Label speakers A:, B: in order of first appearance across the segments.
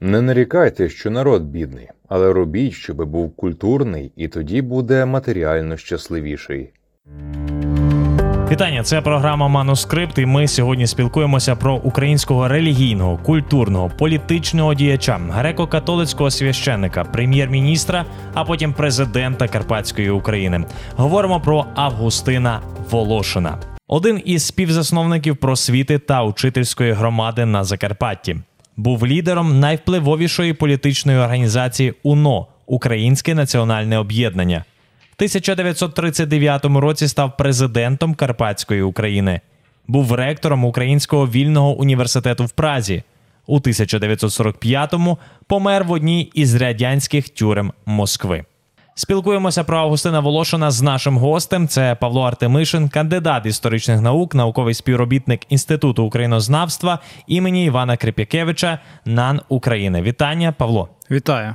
A: Не нарікайте, що народ бідний, але робіть, щоби був культурний, і тоді буде матеріально щасливіший.
B: Вітання, це програма Манускрипт. І ми сьогодні спілкуємося про українського релігійного, культурного, політичного діяча, греко-католицького священника, прем'єр-міністра, а потім президента Карпатської України. Говоримо про Августина Волошина, один із співзасновників просвіти та учительської громади на Закарпатті. Був лідером найвпливовішої політичної організації УНО Українське національне об'єднання. 1939 році став президентом Карпатської України. Був ректором Українського вільного університету в Празі. У 1945-му помер в одній із радянських тюрем Москви. Спілкуємося про Августина Волошина з нашим гостем. Це Павло Артемишин, кандидат історичних наук, науковий співробітник Інституту українознавства імені Івана Крип'якевича НАН України. Вітання, Павло.
C: Вітаю.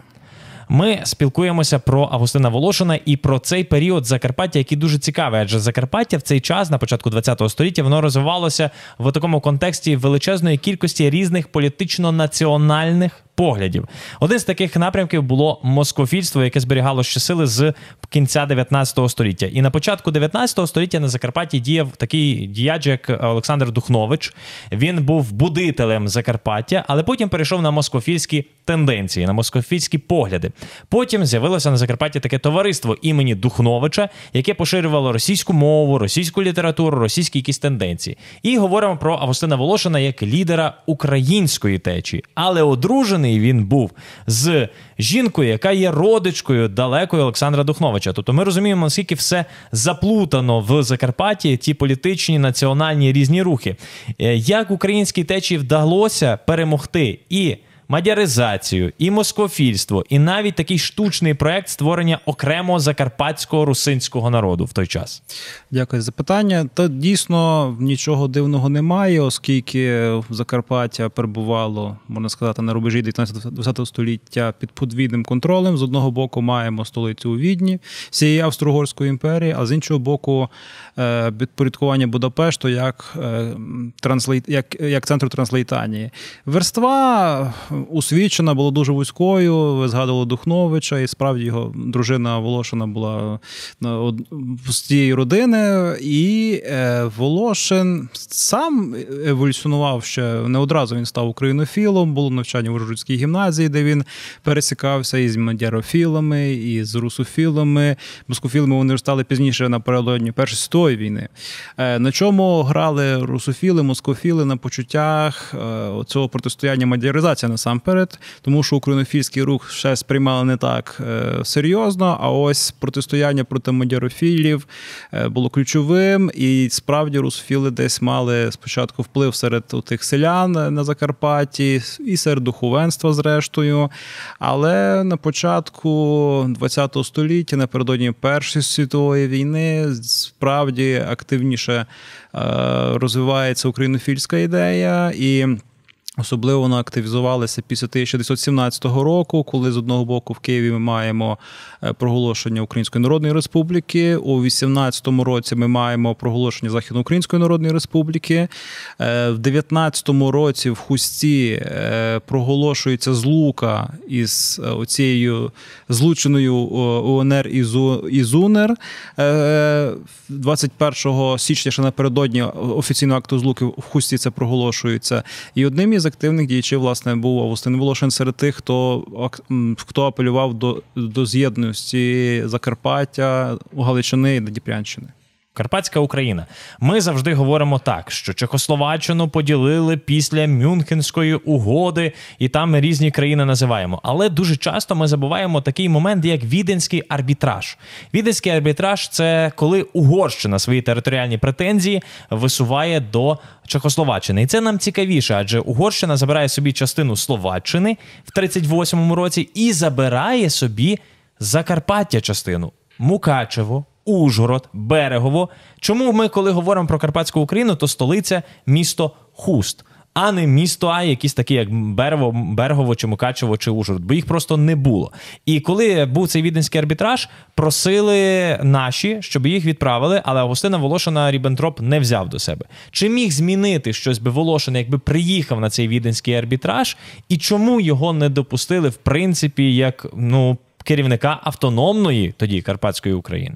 B: Ми спілкуємося про Августина Волошина і про цей період Закарпаття, який дуже цікавий. Адже Закарпаття в цей час, на початку ХХ століття, воно розвивалося в такому контексті величезної кількості різних політично-національних поглядів. Один з таких напрямків було москофільство, яке зберігало ще сили з кінця 19 століття. І на початку 19 століття на Закарпатті діяв такий діяч, як Олександр Духнович. Він був будителем Закарпаття, але потім перейшов на москофільські тенденції, на москофільські погляди. Потім з'явилося на Закарпатті таке товариство імені Духновича, яке поширювало російську мову, російську літературу, російські якісь тенденції. І говоримо про Августина Волошина як лідера української течії, але одружений він був з жінкою, яка є родичкою далекою Олександра Духновича. Тобто ми розуміємо, наскільки все заплутано в Закарпатті, ті політичні, національні різні рухи. Е, як українській течії вдалося перемогти і мадяризацію, і москофільство, і навіть такий штучний проект створення окремого закарпатського русинського народу в той час.
C: Дякую за питання. Та дійсно нічого дивного немає, оскільки Закарпаття перебувало, можна сказати, на рубежі 19-20 століття під подвійним контролем. З одного боку, маємо столицю у Відні, всієї Австро-Угорської імперії, а з іншого боку, е, підпорядкування Будапешту як е, Транслейт, як, як центру Транслейтанії. Верства освічена була дуже вузькою. Ви згадували Духновича, і справді його дружина Волошина була е, з цієї родини. І е, Волошин сам еволюціонував ще не одразу. Він став українофілом, було навчання в Ужгородській гімназії, де він пересікався із мадярофілами, і з русофілами. Москофілами вони стали пізніше напередодні Першої світової війни. Е, на чому грали русофіли, москофіли на почуттях цього протистояння мадяризації насамперед, тому що українофільський рух ще сприймали не так е, серйозно. А ось протистояння проти мадярофілів е, було ключовим, і справді русофіли десь мали спочатку вплив серед тих селян на Закарпатті і серед духовенства, зрештою. Але на початку ХХ століття, напередодні Першої світової війни, справді активніше е, розвивається українофільська ідея і. Особливо вона активізувалася після 1917 року, коли з одного боку в Києві ми маємо е, проголошення Української Народної Республіки. У 18 році ми маємо проголошення Західноукраїнської Народної Республіки. Е, в 19 році в Хусті е, проголошується злука із оцією злученою УНР і ЗУНР. 21 січня ще напередодні офіційного акту злуки в Хусті це проголошується. І одним із з активних діячів власне був Августин Волошин серед тих, хто хто апелював до до з'єдності Закарпаття, Галичини і Дніпрянщини.
B: Карпатська Україна. Ми завжди говоримо так, що Чехословаччину поділили після Мюнхенської угоди, і там різні країни називаємо. Але дуже часто ми забуваємо такий момент, як віденський арбітраж. Віденський арбітраж це коли Угорщина свої територіальні претензії висуває до Чехословаччини. І це нам цікавіше, адже Угорщина забирає собі частину Словаччини в 38-му році і забирає собі Закарпаття частину Мукачево. Ужгород, Берегово. Чому ми, коли говоримо про Карпатську Україну, то столиця місто Хуст. а не місто а, якісь такі, як Берего, Берегово чи Мукачево чи Ужгород, бо їх просто не було. І коли був цей віденський арбітраж, просили наші, щоб їх відправили, але Августина Волошина Рібентроп не взяв до себе. Чи міг змінити щось би Волошин, якби приїхав на цей віденський арбітраж, і чому його не допустили, в принципі, як ну керівника автономної тоді Карпатської України?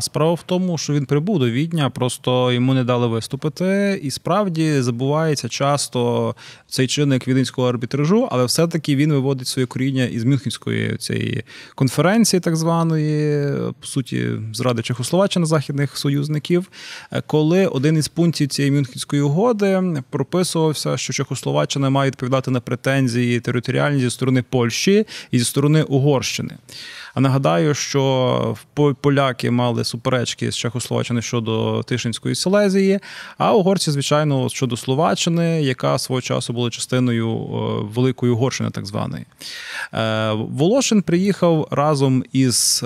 C: Справа в тому, що він прибув до Відня, просто йому не дали виступити, і справді забувається часто цей чинник віденського арбітражу, але все-таки він виводить своє коріння із Мюнхенської цієї конференції, так званої, по суті, зради Чехословаччини західних союзників, коли один із пунктів цієї Мюнхенської угоди прописувався, що Чехословаччина має відповідати на претензії територіальні зі сторони Польщі і зі сторони Угорщини. А нагадаю, що поляки мали суперечки з Чехословаччини щодо Тишинської Силезії, а угорці, звичайно, щодо Словаччини, яка свого часу була частиною Великої Угорщини, так званої. Волошин приїхав разом із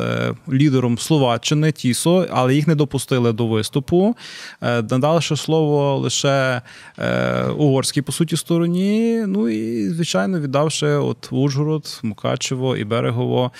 C: лідером Словаччини Тісо, але їх не допустили до виступу. Надавши слово лише угорській, по суті, стороні. Ну і, звичайно, віддавши от Ужгород, Мукачево і Берегово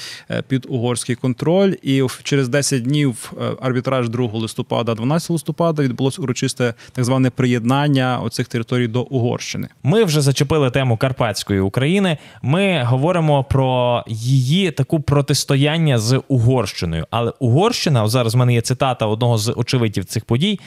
C: під угорський контроль. І через 10 днів арбітраж 2 листопада, 12 листопада відбулося урочисте так зване приєднання оцих територій до Угорщини.
B: Ми вже зачепили тему Карпатської України. Ми говоримо про її таку протистояння з Угорщиною. Але Угорщина, зараз в мене є цитата одного з очевидців цих подій.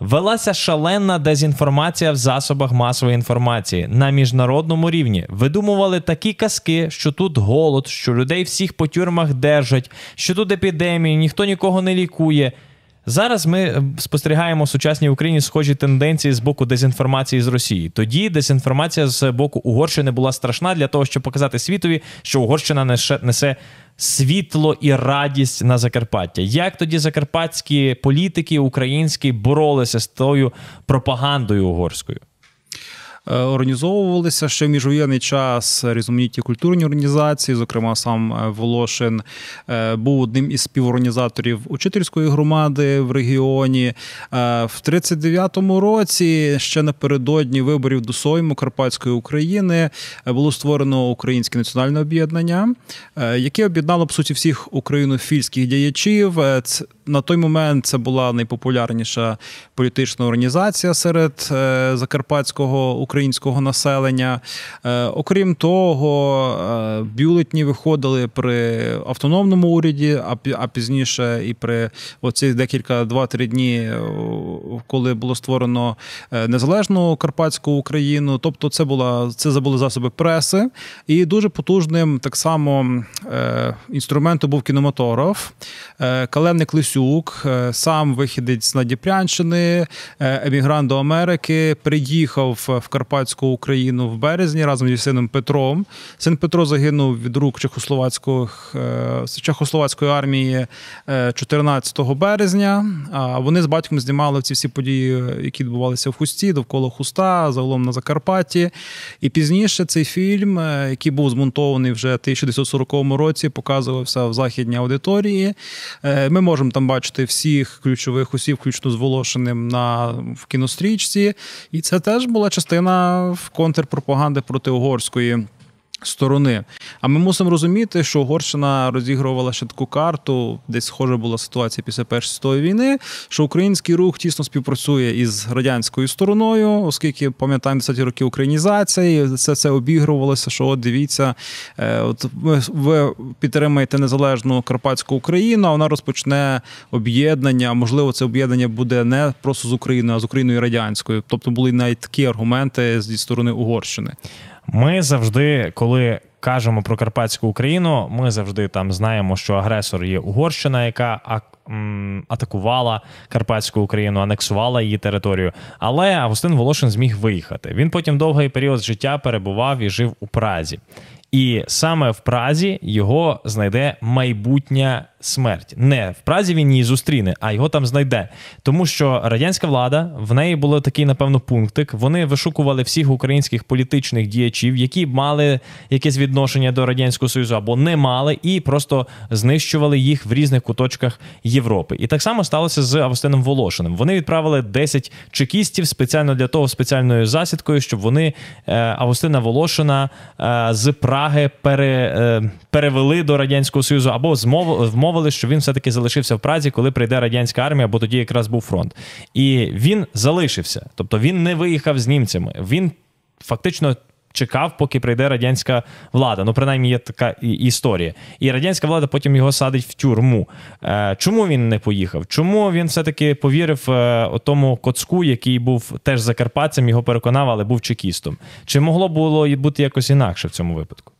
B: Велася шалена дезінформація в засобах масової інформації на міжнародному рівні. Видумували такі казки, що тут голод, що людей всіх по тюрмах держать, що тут епідемії, ніхто нікого не лікує. Зараз ми спостерігаємо в сучасній Україні схожі тенденції з боку дезінформації з Росії. Тоді дезінформація з боку Угорщини була страшна для того, щоб показати світові, що Угорщина несе світло і радість на Закарпаття. Як тоді закарпатські політики українські боролися з тою пропагандою угорською?
C: Організовувалися ще в міжвоєнний час різноманітні культурні організації, зокрема, сам Волошин був одним із співорганізаторів учительської громади в регіоні. В 39-му році, ще напередодні виборів до Сойму Карпатської України, було створено Українське національне об'єднання, яке об'єднало по суті всіх українофільських діячів. На той момент це була найпопулярніша політична організація серед закарпатського українського населення. Окрім того, бюлетні виходили при автономному уряді, а пізніше і при оці декілька два-три дні, коли було створено незалежну карпатську Україну. Тобто, це була це були засоби преси, і дуже потужним так само інструментом був кінематограф. Каленник Лисюк, сам вихідець з Надіпрянщини, емігрант до Америки, приїхав в Карпатську Україну в березні разом зі сином Петром. Син Петро загинув від рук Чехословацької, Чехословацької армії 14 березня. А вони з батьком знімали ці всі події, які відбувалися в Хусті, довкола Хуста, загалом на Закарпатті. І пізніше цей фільм, який був змонтований вже в 1940 році, показувався в західній аудиторії. Ми можемо там бачити всіх ключових усіх, включно з Волошиним на в кінострічці. І це теж була частина контрпропаганди проти угорської. Сторони, а ми мусимо розуміти, що Угорщина розігрувала ще таку карту, десь схожа була ситуація після Першої світової війни, що український рух тісно співпрацює із радянською стороною, оскільки пам'ятаємо 10-ті роки українізації, все це обігрувалося. Що от дивіться, от ви, ви підтримаєте незалежну карпатську Україну, а вона розпочне об'єднання. Можливо, це об'єднання буде не просто з Україною, а з Україною радянською. Тобто були навіть такі аргументи зі сторони Угорщини.
B: Ми завжди, коли кажемо про Карпатську Україну, ми завжди там знаємо, що агресор є Угорщина, яка атакувала Карпатську Україну, анексувала її територію. Але Августин Волошин зміг виїхати. Він потім довгий період життя перебував і жив у Празі. І саме в Празі його знайде майбутня смерть. Не в Празі він її зустріне, а його там знайде. Тому що радянська влада в неї було такий, напевно, пунктик. Вони вишукували всіх українських політичних діячів, які мали якесь відношення до радянського союзу або не мали, і просто знищували їх в різних куточках Європи. І так само сталося з Августином Волошиним. Вони відправили 10 чекістів спеціально для того, спеціальною засідкою, щоб вони е, Августина Волошина е, з Праги пере, е, перевели до радянського союзу або змов, вмовили, що він все-таки залишився в Празі, коли прийде радянська армія, бо тоді якраз був фронт. І він залишився, тобто він не виїхав з німцями. Він фактично. Чекав, поки прийде радянська влада. Ну, принаймні, є така історія. І радянська влада потім його садить в тюрму. Е, чому він не поїхав? Чому він все-таки повірив е, тому коцку, який був теж закарпатцем, його переконав, але був чекістом? Чи могло було бути якось інакше в цьому випадку?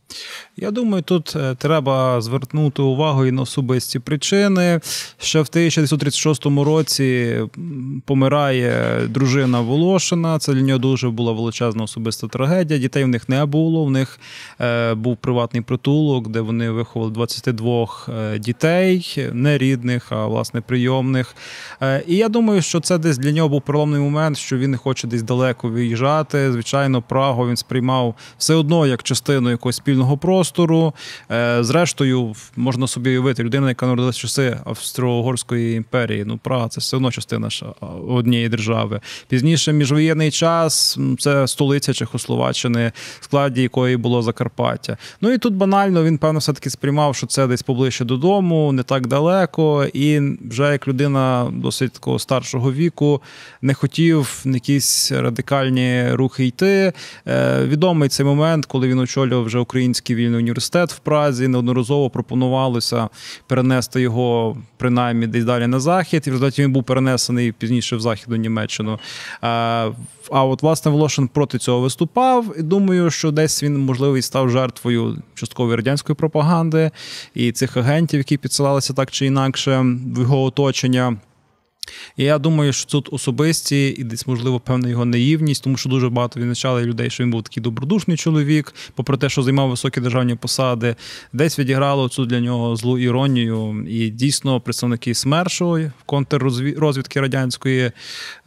C: Я думаю, тут е, треба звернути увагу і на особисті причини. Ще в 1936 році помирає дружина Волошина. Це для нього дуже була величезна особиста трагедія. Дітей в них не було. В них е, був приватний притулок, де вони виховали 22 е, дітей, не рідних, а власне прийомних. І я думаю, що це десь для нього був переломний момент, що він не хоче десь далеко виїжджати. Звичайно, Прагу він сприймав все одно як частину якогось спільного простору. Е, Зрештою, можна собі уявити людина, яка народилася в часи Австро-Угорської імперії. Ну, Прага це все одно частина однієї держави. Пізніше міжвоєнний час це столиця Чехословаччини, в складі якої було Закарпаття. Ну і тут банально він певно все-таки сприймав, що це десь поближче додому, не так далеко. І вже як людина досить такого старшого віку не хотів в якісь радикальні рухи йти. Е, відомий цей момент, коли він очолював вже Український вільний університет в Празі. Неодноразово пропонувалося перенести його принаймні десь далі на захід. І в результаті він був перенесений пізніше в західну Німеччину. А, а от власне Волошин проти цього виступав. І думаю, що десь він можливо і став жертвою часткової радянської пропаганди і цих агентів, які підсилалися так чи інакше в його оточення. Я думаю, що тут особисті і десь, можливо, певна його наївність, тому що дуже багато відзначали людей, що він був такий добродушний чоловік, попри те, що займав високі державні посади, десь відіграло цю для нього злу іронію. І дійсно представники СМЕРШу, контррозвідки радянської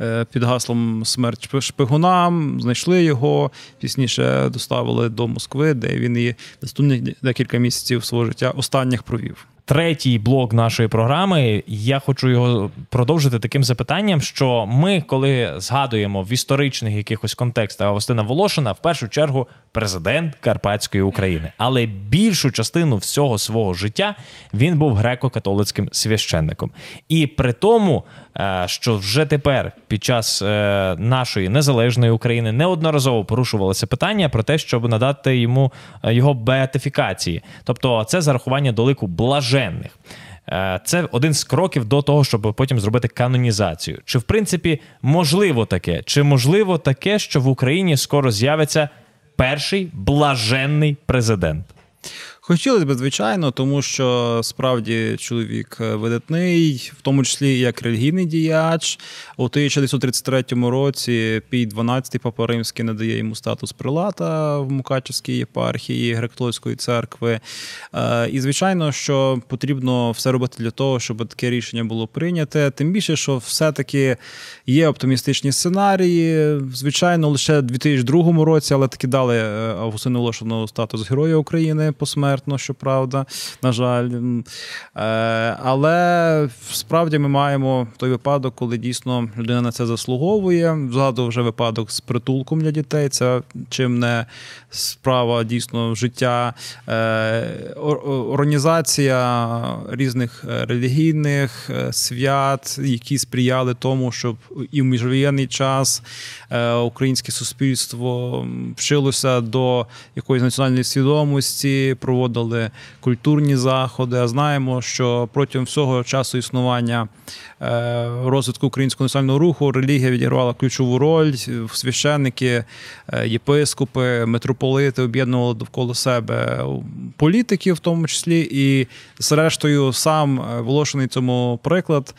C: е, під гаслом смерть шпигунам, знайшли його, пізніше доставили до Москви, де він і наступних декілька місяців свого життя останніх провів.
B: Третій блок нашої програми. Я хочу його продовжити таким запитанням, що ми, коли згадуємо в історичних якихось контекстах Августина Волошина, в першу чергу президент Карпатської України, але більшу частину всього свого життя він був греко-католицьким священником. І при тому, е, що вже тепер, під час е, нашої незалежної України, неодноразово порушувалося питання про те, щоб надати йому е, його беатифікації, тобто це зарахування до лику блаженних. Е, Це один з кроків до того, щоб потім зробити канонізацію. Чи в принципі можливо таке? Чи можливо таке, що в Україні скоро з'явиться перший блаженний президент?
C: Хотілося б, звичайно, тому що справді чоловік е, видатний, в тому числі як релігійний діяч. У 1933 році Пій 12 Папа Римський надає йому статус прилата в Мукачевській єпархії Греко-католицької церкви. Е, І звичайно, що потрібно все робити для того, щоб таке рішення було прийняте. Тим більше, що все-таки є оптимістичні сценарії. Звичайно, лише в 2002 році, але таки дали е, Августину Волошину статус Героя України посмертно, щоправда, на жаль. Е, Але справді ми маємо той випадок, коли дійсно людина на це заслуговує. Згадував вже випадок з притулком для дітей. Це чим не справа дійсно життя. Е, Організація різних е, релігійних свят, які сприяли тому, щоб і в міжвоєнний час українське суспільство вчилося до якоїсь національної свідомості, проводили культурні заходи. А знаємо, що протягом всього часу існування е, розвитку українського національного руху релігія відігравала ключову роль. Священники, е, єпископи, митрополити об'єднували довкола себе політиків, в тому числі, і зрештою сам е, Волошиний цьому приклад,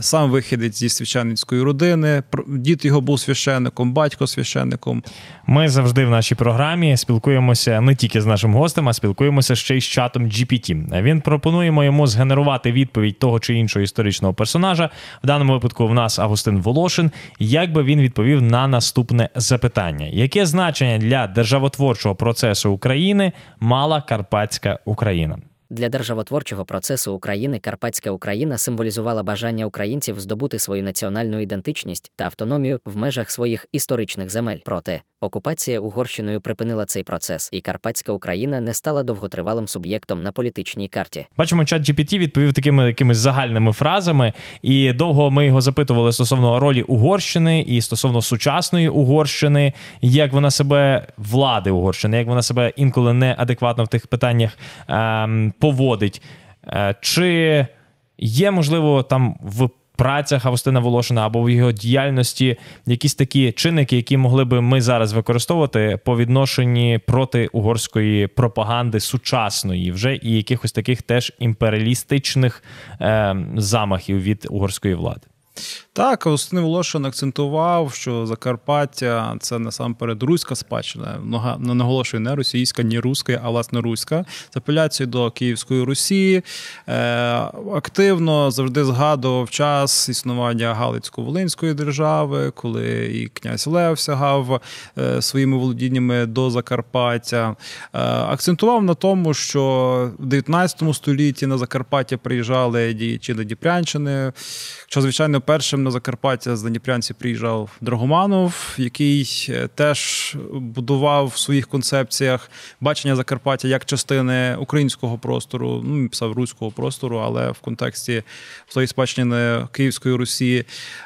C: сам вихідець зі священницької родини. Дід його був священником, батько священником.
B: Ми завжди в нашій програмі спілкуємося не тільки з нашим гостем, а спілкуємося. Поспілкуємося ще й з чатом GPT. Він пропонуємо йому згенерувати відповідь того чи іншого історичного персонажа. В даному випадку в нас Агустин Волошин. Як би він відповів на наступне запитання: яке значення для державотворчого процесу України мала Карпатська Україна?
D: Для державотворчого процесу України Карпатська Україна символізувала бажання українців здобути свою національну ідентичність та автономію в межах своїх історичних земель. Проте окупація Угорщиною припинила цей процес, і Карпатська Україна не стала довготривалим суб'єктом на політичній карті.
B: Бачимо, чат GPT відповів такими якимись загальними фразами, і довго ми його запитували стосовно ролі Угорщини і стосовно сучасної Угорщини, як вона себе влади Угорщини, як вона себе інколи неадекватно в тих питаннях ем, поводить. Е, чи є можливо там в працях Августина Волошина або в його діяльності якісь такі чинники, які могли би ми зараз використовувати по відношенні проти угорської пропаганди сучасної, вже і якихось таких теж імперіалістичних е, замахів від угорської влади.
C: Так, Августин Волошин акцентував, що Закарпаття це насамперед руська спадщина. Не наголошую не російська, ні руська, а власне руська. З апеляцією до Київської Русі. Е, активно завжди згадував час існування Галицько-Волинської держави, коли і князь Лев сягав е, своїми володіннями до Закарпаття. Е, акцентував на тому, що в 19 столітті на Закарпаття приїжджали діячі Надіпрянщини. Що, звичайно, першим на Закарпаття з Дніпрянці приїжджав Драгоманов, який е, теж будував в своїх концепціях бачення Закарпаття як частини українського простору, ну писав руського простору, але в контексті своєї спадщини Київської Русі.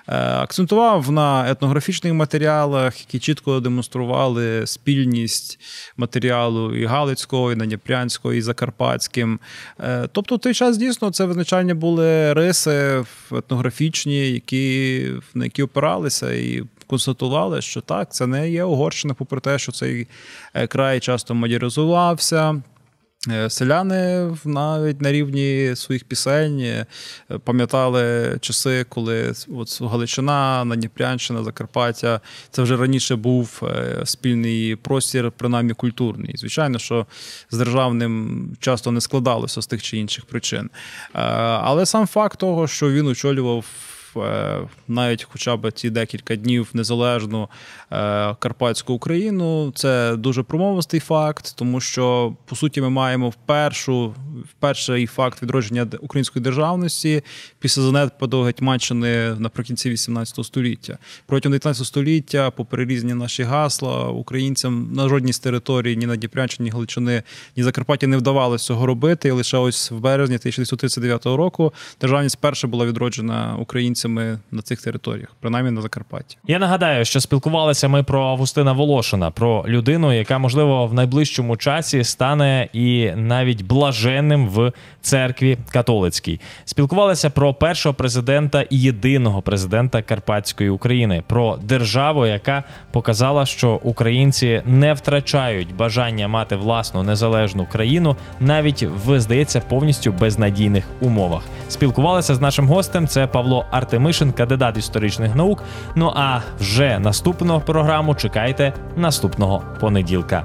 C: Е, Акцентував на етнографічних матеріалах, які чітко демонстрували спільність матеріалу і Галицького, і Надніпрянського, і Закарпатським. Е, Тобто, в той час дійсно це визначальні були риси етнографічні, які, на які опиралися і констатували, що так, це не є Угорщина, попри те, що цей е, край часто модернізувався. Е, Селяни навіть на рівні своїх пісень е, пам'ятали часи, коли от Галичина, Надніпрянщина, Закарпаття це вже раніше був спільний простір, принаймні культурний. Звичайно, що з державним часто не складалося з тих чи інших причин. Але сам факт того, що він очолював. Е, Навіть хоча б ці декілька днів незалежну е, Карпатську Україну, це дуже промовистий факт, тому що по суті ми маємо впершу, перший факт відродження української державності після занепаду Гетьманщини наприкінці 18 століття. Протягом 19 століття, попри різні наші гасла, українцям на жодній з територій, ні на Дніпрянщині, ні Галичини, ні Закарпаття не вдавалося цього робити. І лише ось в березні 1939 року державність перша була відроджена українцями на цих територіях, принаймні на Закарпатті.
B: Я нагадаю, що спілкувалися ми про Августина Волошина, про людину, яка можливо в найближчому часі стане і навіть блаженним в церкві католицькій. Спілкувалися про першого президента і єдиного президента Карпатської України, про державу, яка показала, що українці не втрачають бажання мати власну незалежну країну, навіть в здається повністю безнадійних умовах. Спілкувалися з нашим гостем. Це Павло Тимишин, кандидат історичних наук. Ну а вже наступну програму чекайте наступного понеділка.